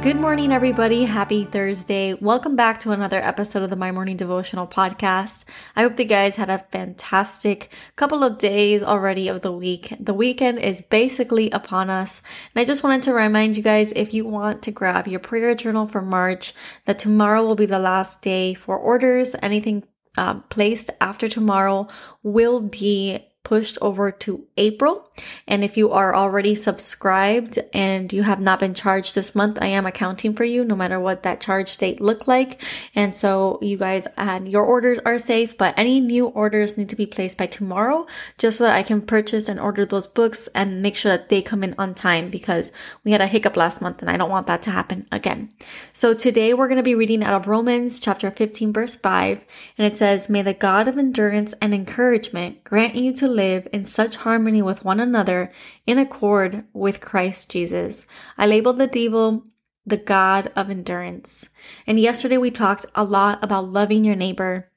Good morning, everybody. Happy Thursday. Welcome back to another episode of the My Morning Devotional Podcast. I hope you guys had a fantastic couple of days already of the week. The weekend is basically upon us. And I just wanted to remind you guys if you want to grab your prayer journal for March, that tomorrow will be the last day for orders. Anything uh, placed after tomorrow will be pushed over to April. And if you are already subscribed and you have not been charged this month, I am accounting for you no matter what that charge date look like. And so you guys and your orders are safe, but any new orders need to be placed by tomorrow just so that I can purchase and order those books and make sure that they come in on time because we had a hiccup last month and I don't want that to happen again. So today we're going to be reading out of Romans chapter 15 verse 5 and it says, May the God of endurance and encouragement grant you to live in such harmony with one another in accord with Christ Jesus. I labeled the devo the God of endurance. And yesterday we talked a lot about loving your neighbor.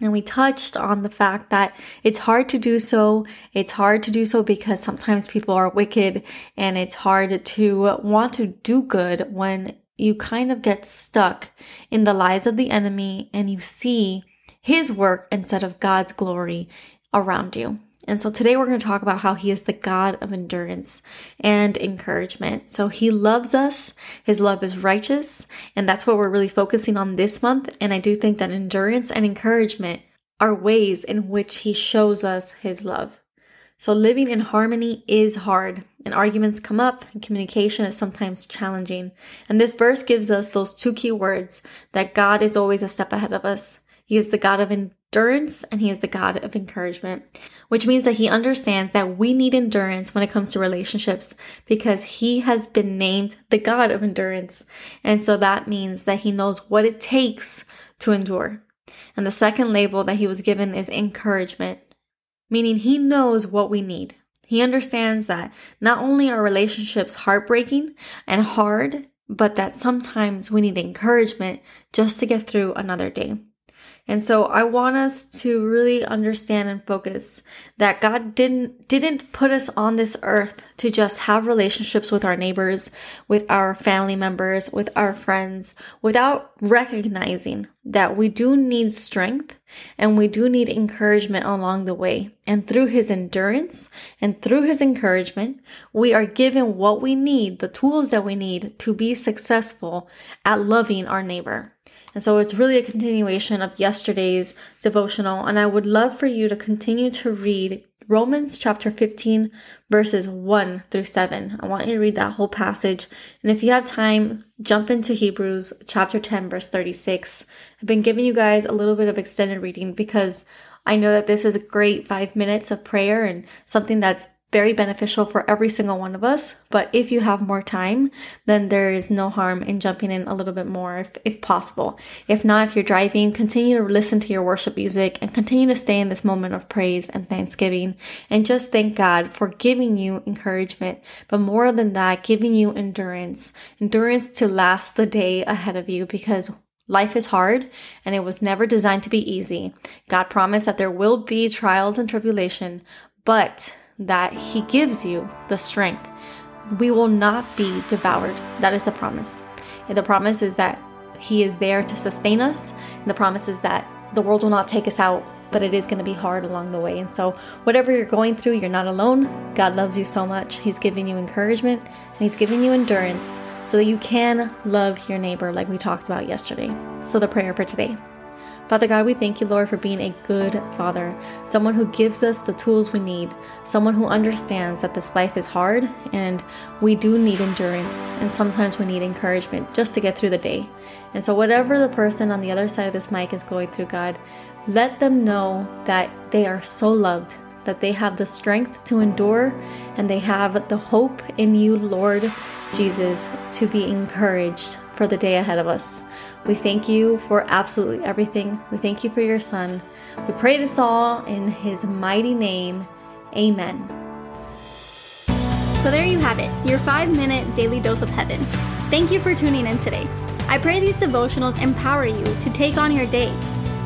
And we touched on the fact that it's hard to do so. It's hard to do so because sometimes people are wicked and it's hard to want to do good when you kind of get stuck in the lies of the enemy and you see his work instead of God's glory around you. And so today we're going to talk about how he is the God of endurance and encouragement. So he loves us. His love is righteous. And that's what we're really focusing on this month. And I do think that endurance and encouragement are ways in which he shows us his love. So living in harmony is hard and arguments come up and communication is sometimes challenging. And this verse gives us those two key words that God is always a step ahead of us. He is the God of endurance and he is the God of encouragement, which means that he understands that we need endurance when it comes to relationships because he has been named the God of endurance. And so that means that he knows what it takes to endure. And the second label that he was given is encouragement, meaning he knows what we need. He understands that not only are relationships heartbreaking and hard, but that sometimes we need encouragement just to get through another day. And so I want us to really understand and focus that God didn't, didn't put us on this earth to just have relationships with our neighbors, with our family members, with our friends, without recognizing that we do need strength and we do need encouragement along the way. And through his endurance and through his encouragement, we are given what we need, the tools that we need to be successful at loving our neighbor. And so it's really a continuation of yesterday's devotional. And I would love for you to continue to read Romans chapter 15, verses 1 through 7. I want you to read that whole passage. And if you have time, jump into Hebrews chapter 10, verse 36. I've been giving you guys a little bit of extended reading because I know that this is a great five minutes of prayer and something that's very beneficial for every single one of us. But if you have more time, then there is no harm in jumping in a little bit more if, if possible. If not, if you're driving, continue to listen to your worship music and continue to stay in this moment of praise and thanksgiving and just thank God for giving you encouragement. But more than that, giving you endurance, endurance to last the day ahead of you because Life is hard and it was never designed to be easy. God promised that there will be trials and tribulation, but that He gives you the strength. We will not be devoured. That is a promise. And the promise is that He is there to sustain us. And the promise is that the world will not take us out, but it is going to be hard along the way. And so, whatever you're going through, you're not alone. God loves you so much. He's giving you encouragement and He's giving you endurance so that you can love your neighbor, like we talked about yesterday. So, the prayer for today. Father God, we thank you, Lord, for being a good father, someone who gives us the tools we need, someone who understands that this life is hard and we do need endurance, and sometimes we need encouragement just to get through the day. And so, whatever the person on the other side of this mic is going through, God, let them know that they are so loved that they have the strength to endure and they have the hope in you, Lord Jesus, to be encouraged for the day ahead of us. We thank you for absolutely everything. We thank you for your son. We pray this all in his mighty name. Amen. So there you have it, your five minute daily dose of heaven. Thank you for tuning in today. I pray these devotionals empower you to take on your day.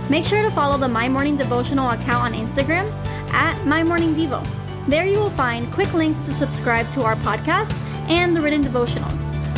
Make sure to follow the My Morning Devotional account on Instagram at My Morning Devo. There you will find quick links to subscribe to our podcast and the written devotionals.